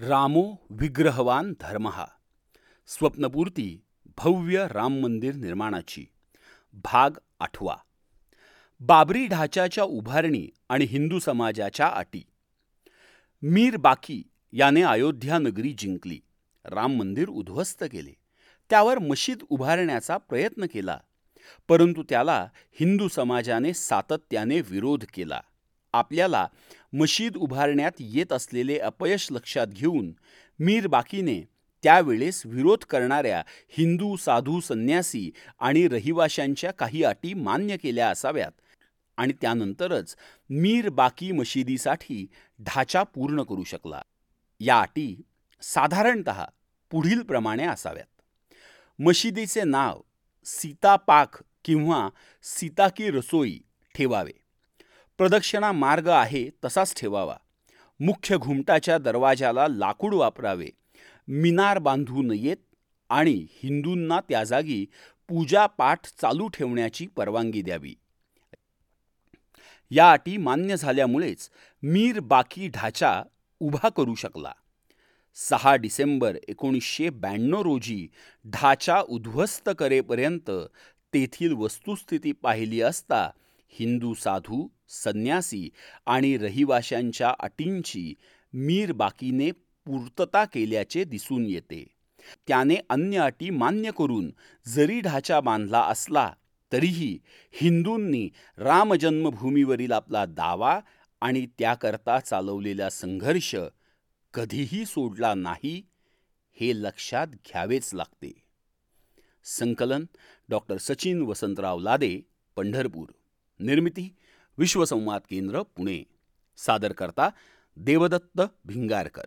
रामो विग्रहवान धर्महा स्वप्नपूर्ती भव्य राम मंदिर निर्माणाची। भाग आठवा। बाबरी ढाच्याच्या उभारणी आणि हिंदू समाजाच्या अटी। मीर बाकी याने अयोध्या नगरी जिंकली। राम मंदिर उद्ध्वस्त केले। त्यावर मशीद उभारण्याचा प्रयत्न केला। परंतु त्याला हिंदू समाजाने सातत्याने विरोध केला। आपल्याला मशीद उभारण्यात येत असलेले अपयश लक्षात घेऊन मीर बाकीने त्यावेळेस विरोध करणाऱ्या हिंदू साधू संन्यासी आणि रहिवाशांच्या काही अटी मान्य केल्या असाव्यात आणि त्यानंतरच मीर बाकी मशिदीसाठी ढाचा पूर्ण करू शकला. या अटी साधारणत पुढील प्रमाणे असाव्यात. मशिदीचे नाव सीता पाक किंवा सीता की रसोई ठेवावे. प्रदक्षिणा मार्ग आहे तसाच ठेवावा. मुख्य घुमटाच्या दरवाजाला लाकूड वापरावे. मिनार बांधू नयेत आणि हिंदूंना त्या जागी पूजापाठ चालू ठेवण्याची परवानगी द्यावी. या अटी मान्य झाल्यामुळेच मीर बाकी ढाचा उभा करू शकला. सहा डिसेंबर एकोणीसशे ब्याण्णव रोजी ढाचा उद्ध्वस्त करेपर्यंत तेथील वस्तुस्थिती पाहिली असता हिंदू साधू संन्यासी आणि रहिवाशांच्या अटींची मीर बाकीने पूर्तता केल्याचे दिसून येते. त्याने अन्य अटी मान्य करून जरी ढाचा बांधला असला तरीही हिंदूंनी रामजन्मभूमीवरील आपला दावा आणि त्याकरता चालवलेला संघर्ष कधीही सोडला नाही हे लक्षात घ्यावेच लागते. संकलन डॉक्टर सचिन वसंतराव लादे पंढरपूर. निर्मिती विश्वसंवाद केंद्र पुणे. सादर करता देवदत्त भिंगारकर.